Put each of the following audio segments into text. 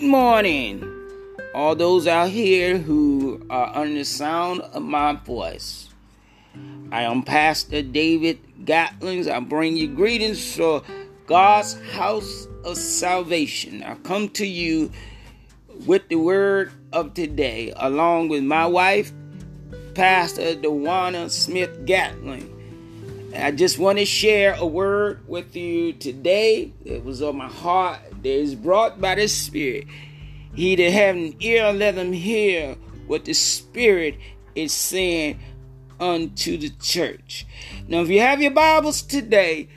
Good morning, all those out here who are under the sound of my voice. I am Pastor David Gatlings. I bring you greetings for God's house of salvation. I come to you with the word of today, along with my wife, Pastor Dewana Smith Gatling. I just want to share a word with you today. It was on my heart that is brought by the Spirit. He that have an ear, let him hear what the Spirit is saying unto the church. Now, if you have your Bibles today,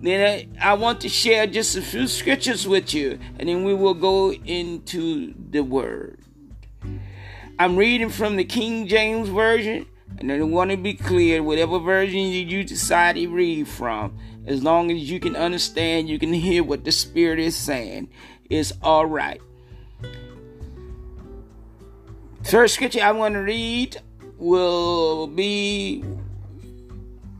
then I want to share just a few scriptures with you, and then we will go into the Word. I'm reading from the King James Version. And I want to be clear, whatever version you decide to read from, as long as you can understand, you can hear what the Spirit is saying, it's all right. First scripture I want to read will be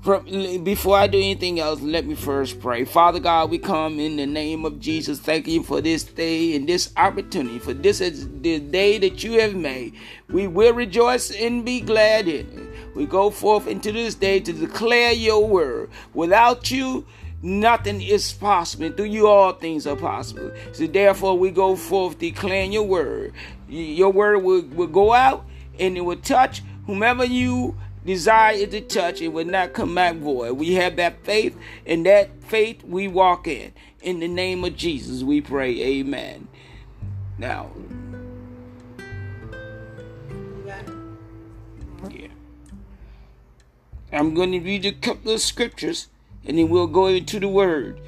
From before I do anything else, let me first pray. Father God, we come in the name of Jesus. Thank you for this day and this opportunity. For this is the day that you have made. We will rejoice and be glad in it. We go forth into this day to declare your word. Without you, nothing is possible. Through you, all things are possible. So therefore, we go forth declaring your word. Your word will, will go out and it will touch whomever you desire it to touch, it will not come back void. We have that faith, and that faith we walk in. In the name of Jesus, we pray. Amen. Now, I'm going to read a couple of scriptures, and then we'll go into the word.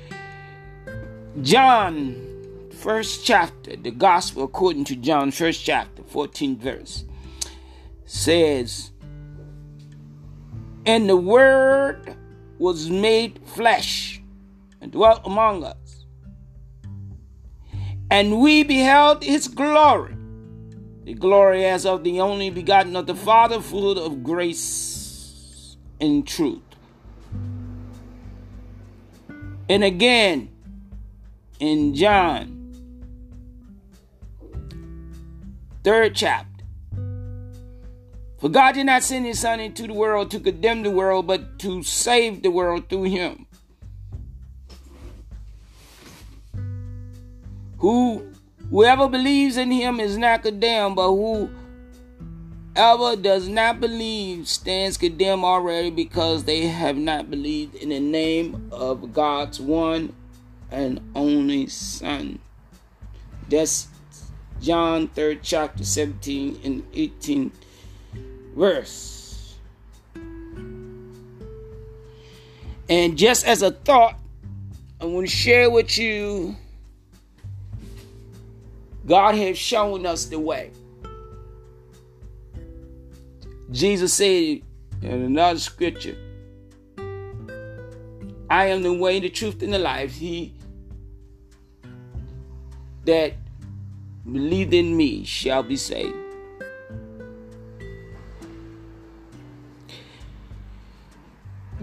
John, first chapter, the gospel according to John, first chapter, 14th verse, says, and the Word was made flesh and dwelt among us. And we beheld his glory, the glory as of the only begotten of the Father, full of grace and truth. And again, in John, third chapter, for God did not send his Son into the world to condemn the world, but to save the world through him. Who whoever believes in him is not condemned, but whoever does not believe stands condemned already because they have not believed in the name of God's one and only Son. That's John 3rd chapter 17 and 18 verse. And just as a thought, I want to share with you God has shown us the way. Jesus said in another scripture, I am the way, the truth, and the life. He that believed in me shall be saved.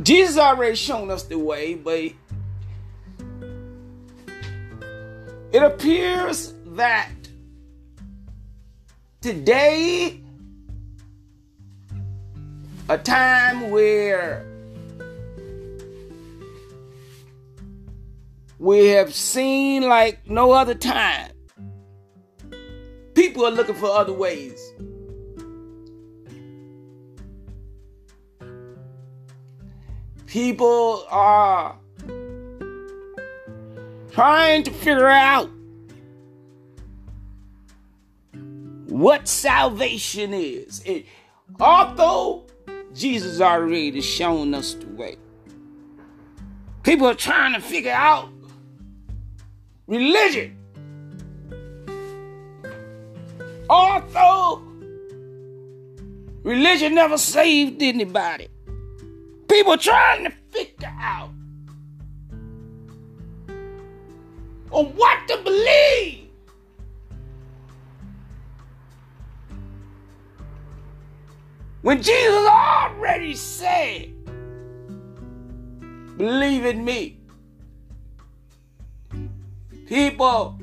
Jesus already shown us the way, but it appears that today, a time where we have seen like no other time, people are looking for other ways. people are trying to figure out what salvation is. It, although Jesus already shown us the way, people are trying to figure out religion. Although religion never saved anybody. People trying to figure out on what to believe. When Jesus already said, believe in me. People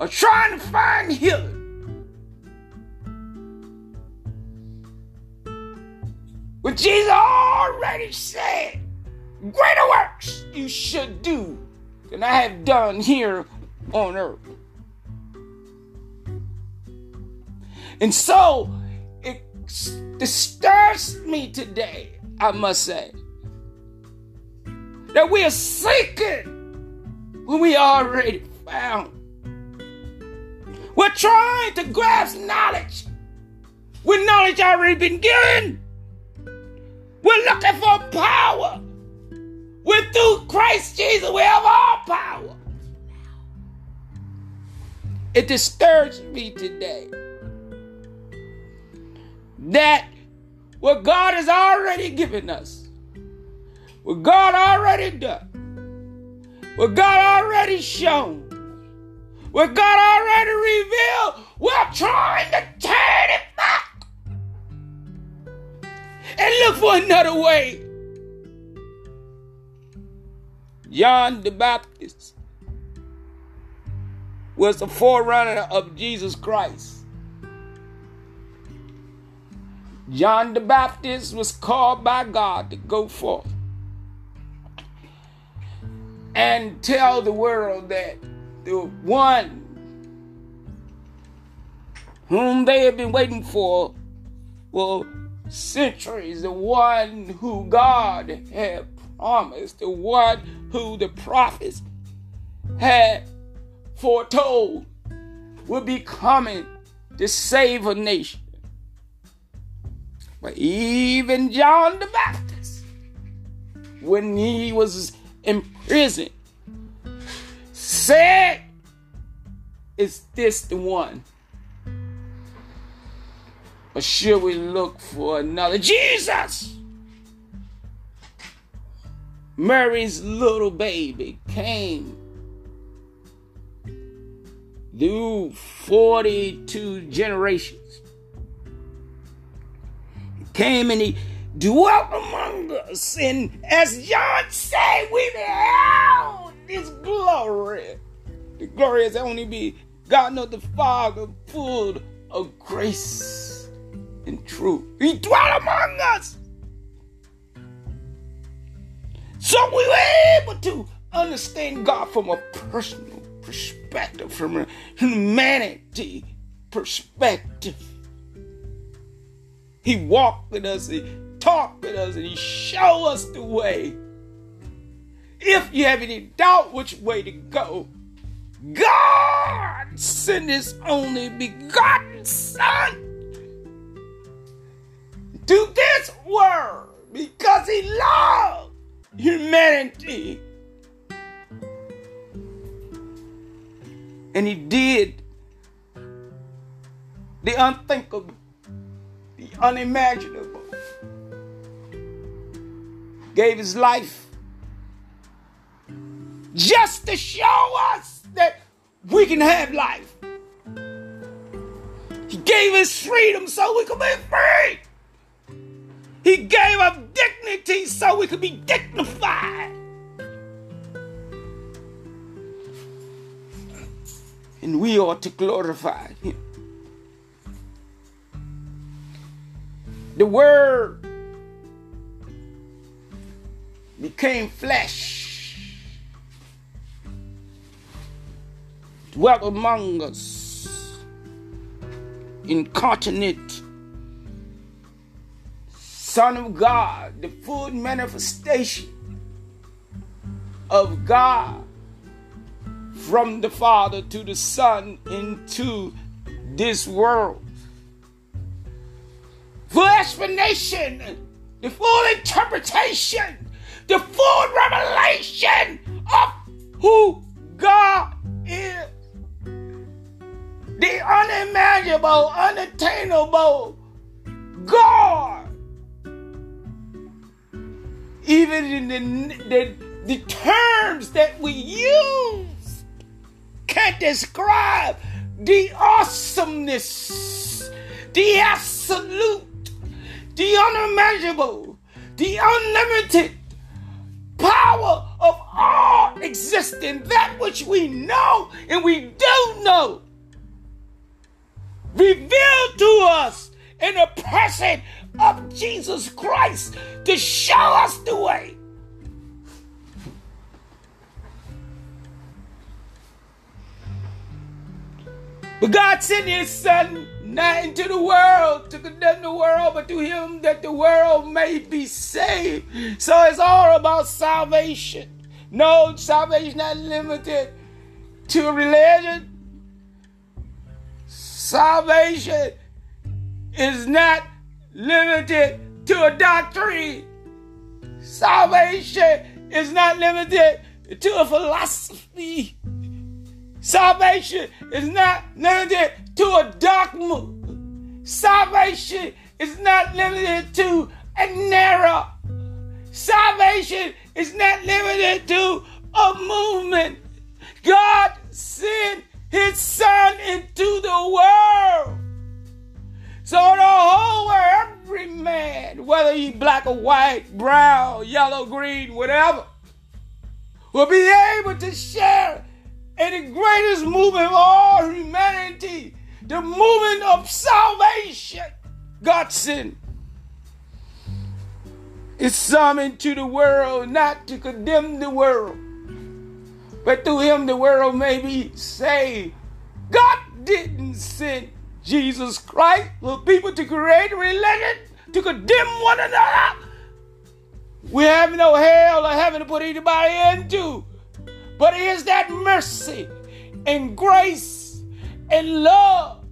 are trying to find healing. But Jesus already said, greater works you should do than I have done here on earth. And so disturbs me today, I must say, that we are seeking when we already found. We're trying to grasp knowledge when knowledge already been given. We're looking for power. We're through Christ Jesus, we have all power. It disturbs me today that what God has already given us, what God already done, what God already shown, what God already revealed, we're trying to turn it back and look for another way. John the Baptist was the forerunner of Jesus Christ. John the Baptist was called by God to go forth and tell the world that the one whom they have been waiting for for centuries, the one who God had promised, the one who the prophets had foretold would be coming to save a nation. But even John the Baptist, when he was in prison, said, Is this the one? Or should we look for another? Jesus! Mary's little baby came through 42 generations came and he dwelt among us. And as John said, we beheld his glory. The glory is only be God of the Father, full of grace and truth. He dwelt among us. So we were able to understand God from a personal perspective, from a humanity perspective. He walked with us, He talked with us, and He showed us the way. If you have any doubt which way to go, God sent His only begotten Son to this world because He loved humanity. And He did the unthinkable unimaginable. Gave his life just to show us that we can have life. He gave us freedom so we could be free. He gave us dignity so we could be dignified. And we ought to glorify him. The Word became flesh, dwelt among us, incarnate, Son of God, the full manifestation of God. From the Father to the Son into this world full explanation, the full interpretation, the full revelation of who God is. The unimaginable, unattainable God. Even in the, the, the terms that we use can't describe the awesomeness, the absolute the unimaginable, the unlimited power of all existing, that which we know and we don't know, revealed to us in the person of Jesus Christ to show us the way. But God sent his son not into the world to condemn the world, but to him that the world may be saved. So it's all about salvation. No, salvation is not limited to religion. Salvation is not limited to a doctrine. Salvation is not limited to a philosophy. Salvation is not limited to a dark dogma. Salvation is not limited to a narrow. Salvation is not limited to a movement. God sent his son into the world. So the whole world, every man, whether he black or white, brown, yellow, green, whatever, will be able to share in the greatest movement of all humanity, the movement of salvation. God sent is summoned to the world not to condemn the world, but through him the world may be saved. God didn't send Jesus Christ for people to create religion to condemn one another. We have no hell or heaven to put anybody into. But it is that mercy and grace and love.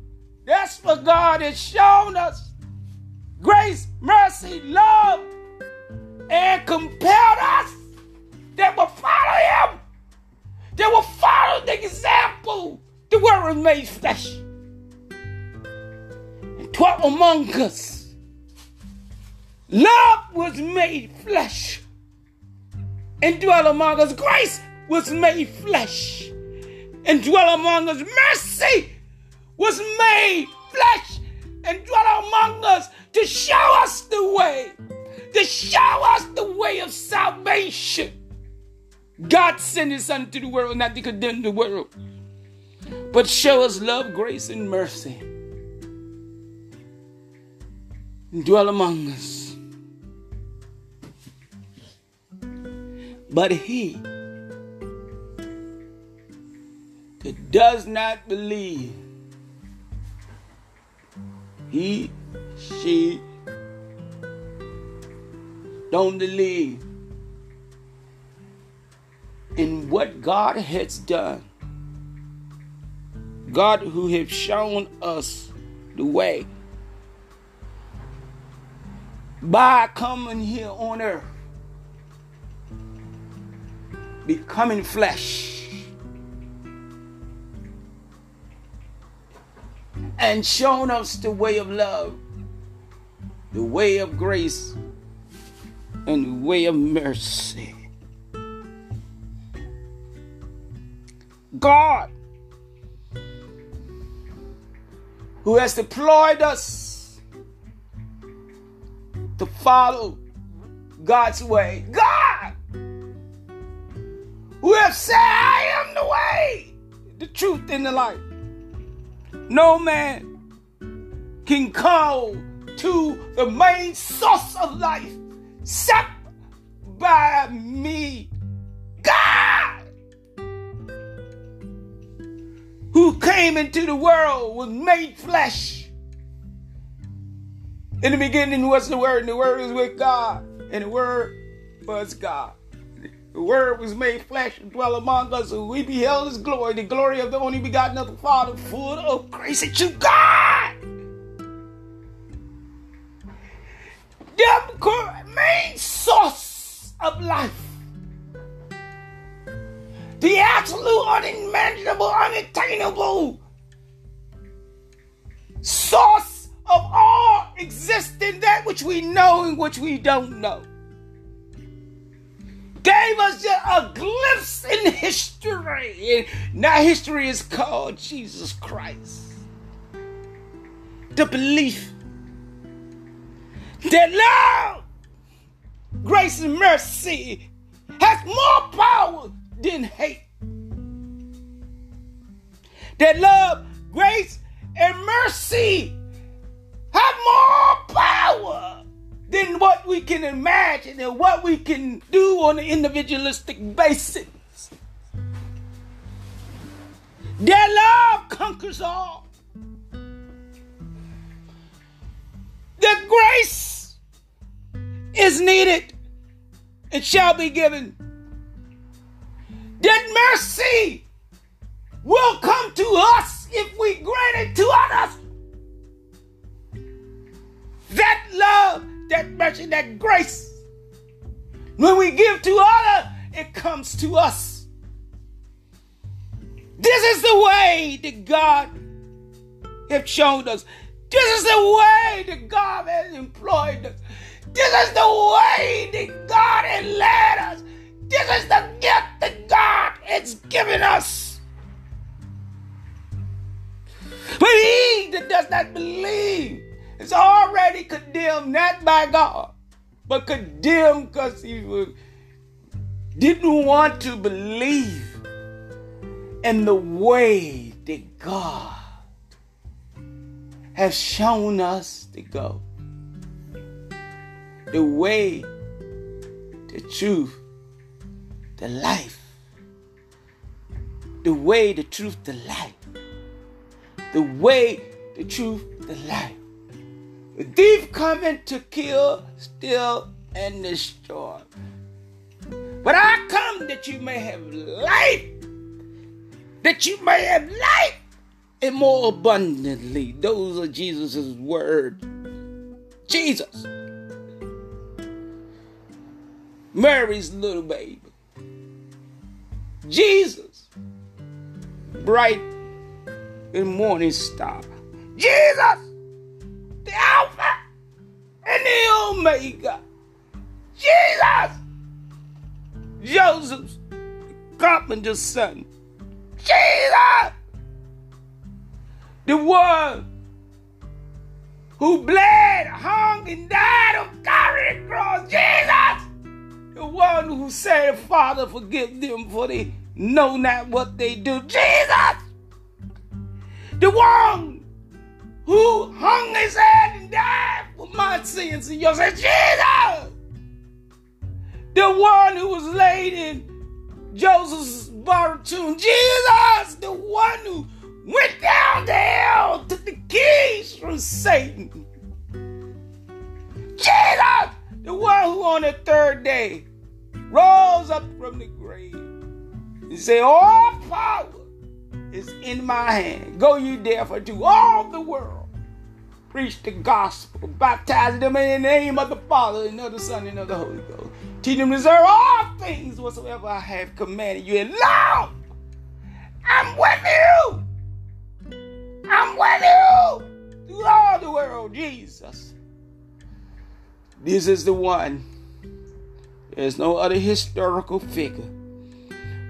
That's what God has shown us. Grace, mercy, love, and compelled us that will follow Him. That will follow the example. The Word was made flesh and dwelt among us. Love was made flesh and dwelt among us. Grace was made flesh and dwell among us. Mercy was made flesh and dwell among us to show us the way, to show us the way of salvation. God sent his son to the world not to condemn the world, but show us love, grace, and mercy. And dwell among us. But he that does not believe, he, she, don't believe in what God has done. God who has shown us the way by coming here on earth, becoming flesh and shown us the way of love, the way of grace, and the way of mercy. God, who has deployed us to follow God's way. God, who has said, I am the way, the truth, and the life. No man can call to the main source of life except by me. God, who came into the world, was made flesh. In the beginning was the Word, and the Word was with God, and the Word was God. The Word was made flesh and dwelt among us, and we beheld His glory, the glory of the only begotten of the Father, full of grace and truth. God! The main source of life. The absolute, unimaginable, unattainable source of all existing, that which we know and which we don't know gave us a glimpse in history. Now history is called Jesus Christ. The belief that love, grace, and mercy has more power than hate. That love, grace, and mercy have more power than what we can imagine and what we can do on an individualistic basis. Their love conquers all. The grace is needed. It shall be given. That mercy will come to us if we grant it to others. That love, that mercy, that grace, when we give to others, it comes to us. This is the way that God has shown us. This is the way that God has employed us. This is the way that God has led us. By God, but condemned because he didn't want to believe in the way that God has shown us to go. The way, the truth, the life. The way, the truth, the life. The way, the truth, the life. The thief coming to kill, steal, and destroy. But I come that you may have life, that you may have life and more abundantly. Those are Jesus' words. Jesus. Mary's little baby. Jesus. Bright and morning star. Jesus. The Alpha and the Omega. Jesus. Joseph's carpenter's son. Jesus the one who bled, hung, and died on Calvary cross, Jesus, the one who said, Father, forgive them, for they know not what they do, Jesus, the one who hung his head and died for my sins and yours, And Jesus, the one who was laid in Joseph's borrowed tomb, Jesus, the one who went down to hell, took the keys from Satan. Jesus, the one who on the third day rose up from the grave and said, All power is in my hand. Go ye therefore to all the world. Preach the gospel, baptize them in the name of the Father and of the Son and of the Holy Ghost. Teach them to observe all things whatsoever I have commanded you. And lo, I'm with you I'm with you through all the world, Jesus. This is the one. There's no other historical figure.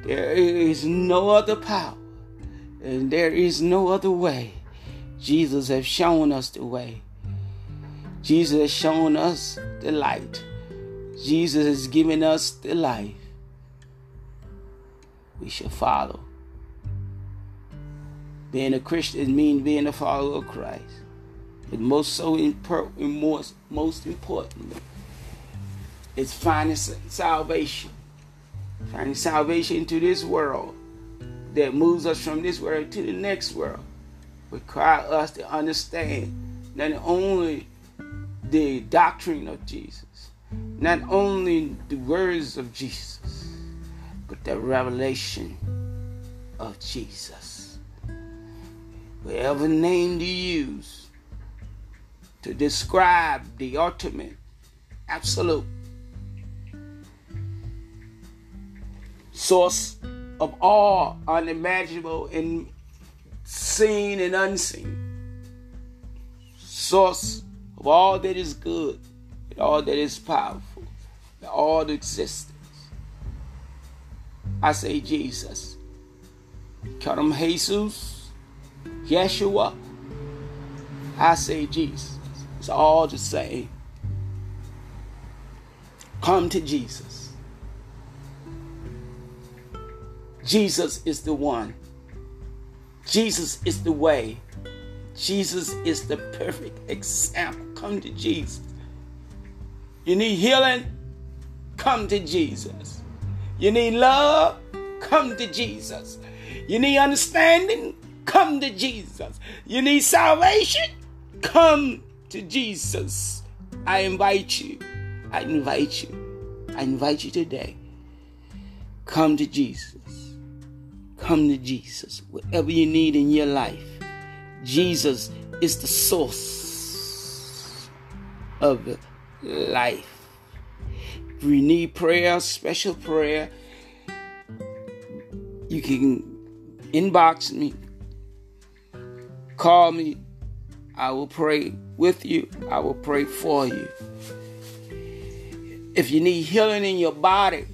There is no other power. And there is no other way. Jesus has shown us the way. Jesus has shown us the light. Jesus has given us the life. We shall follow. Being a Christian means being a follower of Christ. But most so important, most, most importantly, it's finding salvation. Finding salvation to this world that moves us from this world to the next world. Require us to understand not only the doctrine of Jesus, not only the words of Jesus, but the revelation of Jesus whatever name to use to describe the ultimate, absolute source of all unimaginable and seen and unseen, source of all that is good and all that is powerful, and all existence. I say Jesus. Call him Jesus. Yeshua, I say Jesus. It's all the same. Come to Jesus. Jesus is the one. Jesus is the way. Jesus is the perfect example. Come to Jesus. You need healing? Come to Jesus. You need love? Come to Jesus. You need understanding? Come to Jesus. You need salvation? Come to Jesus. I invite you. I invite you. I invite you today. Come to Jesus. Come to Jesus. Whatever you need in your life, Jesus is the source of life. If you need prayer, special prayer, you can inbox me, call me. I will pray with you, I will pray for you. If you need healing in your body,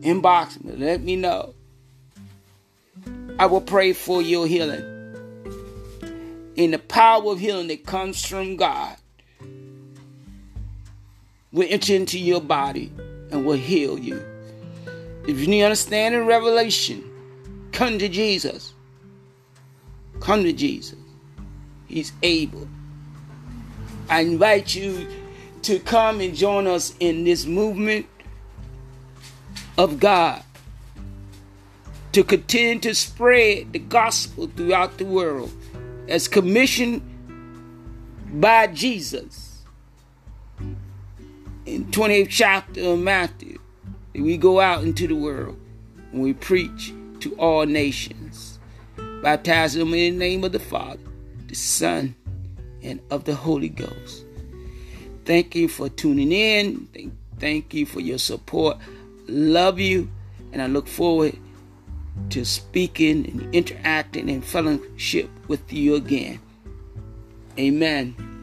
inbox me, let me know. I will pray for your healing. In the power of healing that comes from God, will enter into your body and will heal you. If you need understanding revelation, come to Jesus. Come to Jesus. He's able. I invite you to come and join us in this movement of God to continue to spread the gospel throughout the world as commissioned by Jesus. In 28th chapter of Matthew, we go out into the world and we preach to all nations, baptizing them in the name of the Father, the Son, and of the Holy Ghost. Thank you for tuning in. Thank you for your support. Love you, and I look forward to speaking and interacting and fellowship with you again. Amen.